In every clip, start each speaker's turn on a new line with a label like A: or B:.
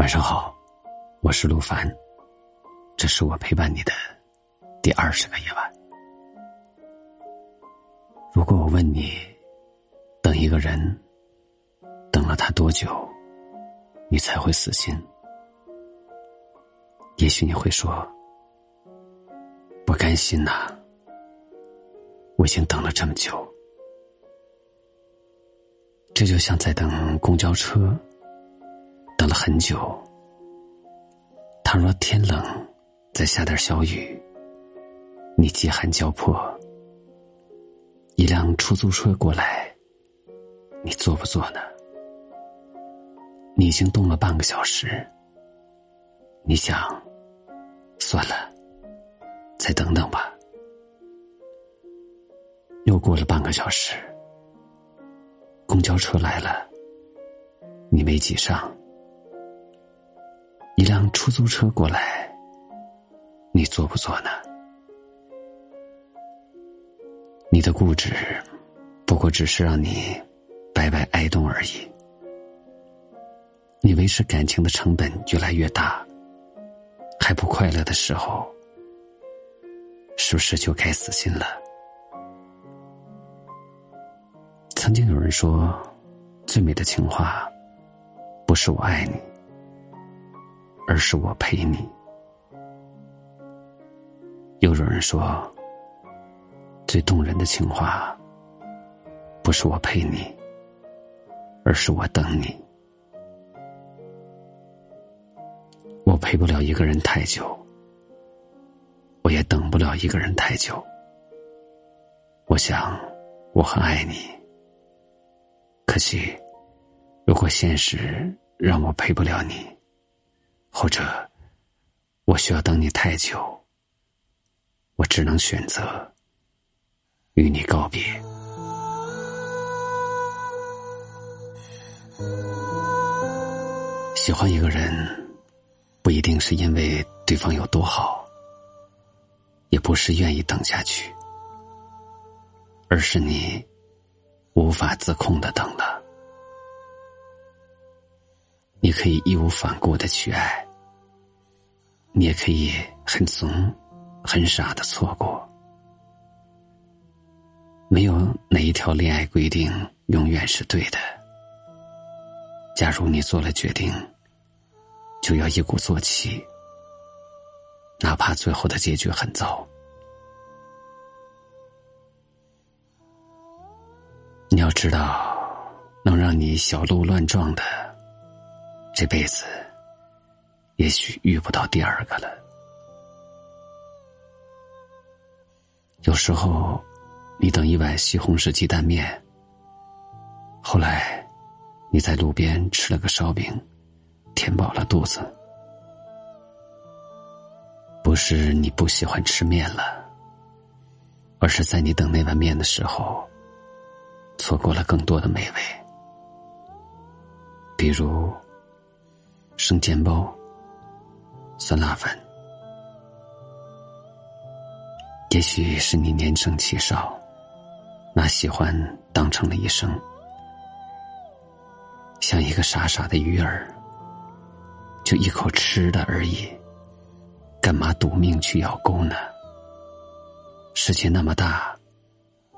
A: 晚上好，我是陆凡，这是我陪伴你的第二十个夜晚。如果我问你，等一个人，等了他多久，你才会死心？也许你会说，不甘心呐，我已经等了这么久。这就像在等公交车，很久。倘若天冷，再下点小雨，你饥寒交迫。一辆出租车过来，你坐不坐呢？你已经冻了半个小时，你想，算了，再等等吧。又过了半个小时。公交车来了，你没挤上；一辆出租车过来，你坐不坐呢？你的固执，不过只是让你白白挨冻而已。你维持感情的成本越来越大，还不快乐的时候，是不是就该死心了？曾经有人说，最美的情话，不是我爱你，而是我陪你。又有人说，最动人的情话，不是我陪你，而是我等你。我陪不了一个人太久，我也等不了一个人太久。我想，我很爱你。可惜，如果现实让我陪不了你，或者我需要等你太久，我只能选择与你告别。喜欢一个人，不一定是因为对方有多好，也不是愿意等下去，而是你。无法自控的等了，你可以义无反顾的去爱，你也可以很怂、很傻的错过。没有哪一条恋爱规定永远是对的。假如你做了决定，就要一鼓作气，哪怕最后的结局很糟。你要知道，能让你小鹿乱撞的，这辈子也许遇不到第二个了。有时候，你等一碗西红柿鸡蛋面，后来你在路边吃了个烧饼，填饱了肚子，不是你不喜欢吃面了，而是在你等那碗面的时候。错过了更多的美味，比如生煎包、酸辣粉。也许是你年盛气少，拿喜欢当成了一生，像一个傻傻的鱼儿，就一口吃的而已，干嘛赌命去咬钩呢？世界那么大，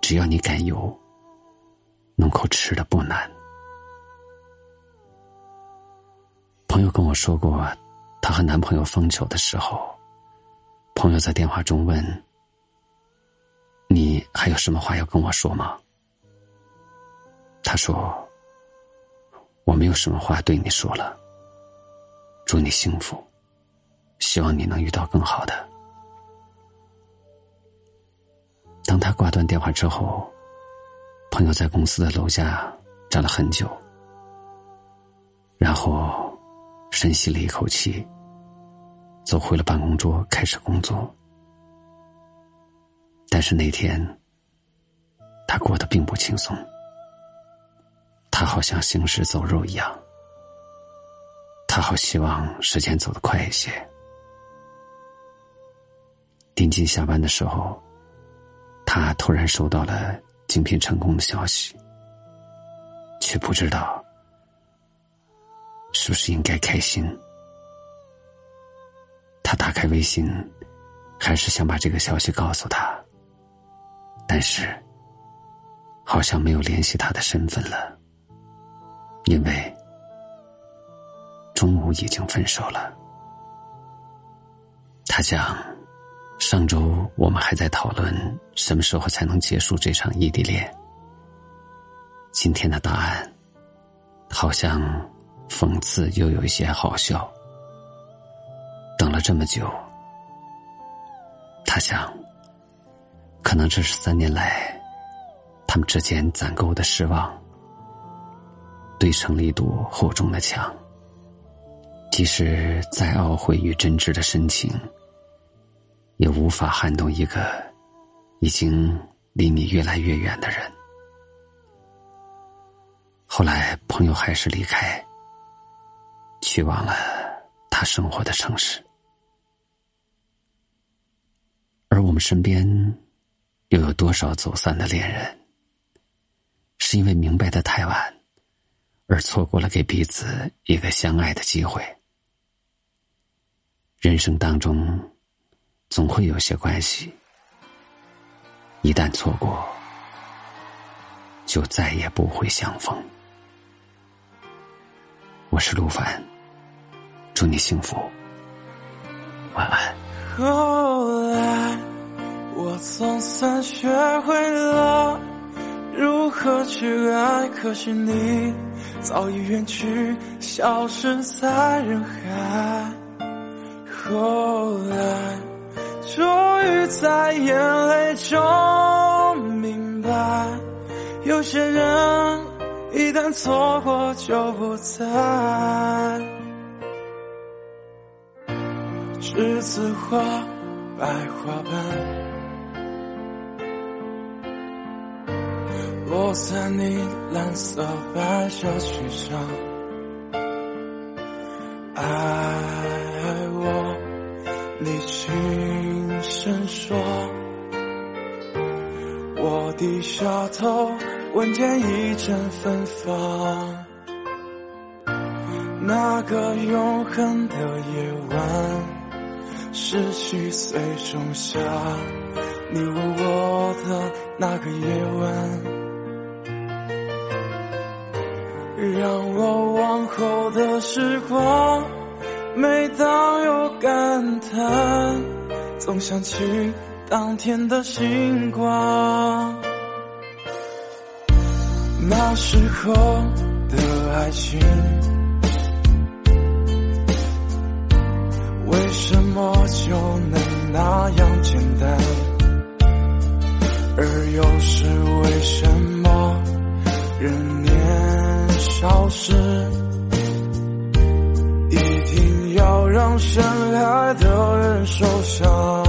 A: 只要你敢游。弄口吃的不难。朋友跟我说过，她和男朋友分手的时候，朋友在电话中问：“你还有什么话要跟我说吗？”她说：“我没有什么话对你说了。祝你幸福，希望你能遇到更好的。”当他挂断电话之后。朋友在公司的楼下站了很久，然后深吸了一口气，走回了办公桌，开始工作。但是那天，他过得并不轻松，他好像行尸走肉一样，他好希望时间走得快一些。临近下班的时候，他突然收到了。竞聘成功的消息，却不知道是不是应该开心，他打开微信，还是想把这个消息告诉他，但是好像没有联系他的身份了，因为中午已经分手了。他讲，上周我们还在讨论什么时候才能结束这场异地恋，今天的答案好像讽刺又有一些好笑。等了这么久，他想，可能这是三年来他们之间攒够的失望，堆成了一堵厚重的墙。即使再懊悔与真挚的深情，也无法撼动一个已经离你越来越远的人。后来，朋友还是离开，去往了他生活的城市。而我们身边，又有多少走散的恋人，是因为明白的太晚，而错过了给彼此一个相爱的机会？人生当中，总会有些关系，一旦错过，就再也不会相逢。我是陆凡，祝你幸福，晚安。
B: 后来，我总算学会了如何去爱，可是你早已远去，消失在人海。后来，终于在眼泪中明白，有些人一旦错过就不再。栀子花，白花瓣，落在你蓝色百褶裙上。爱我，你轻声说。我低下头，闻见一阵芬芳。那个永恒的夜晚。十七岁仲夏，你吻我的那个夜晚，让我往后的时光，每当有感叹，总想起当天的星光，那时候的爱情。为什么就能那样简单？而又是为什么人深爱的人受伤？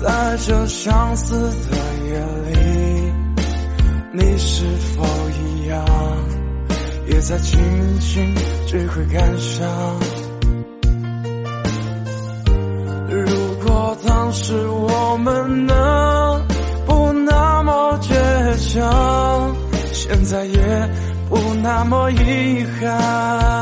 B: 在这相似的夜里，你是否一样，也在轻轻追悔感伤？如果当时我们能不那么倔强，现在也不那么遗憾。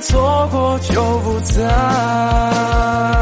B: 错过就不再。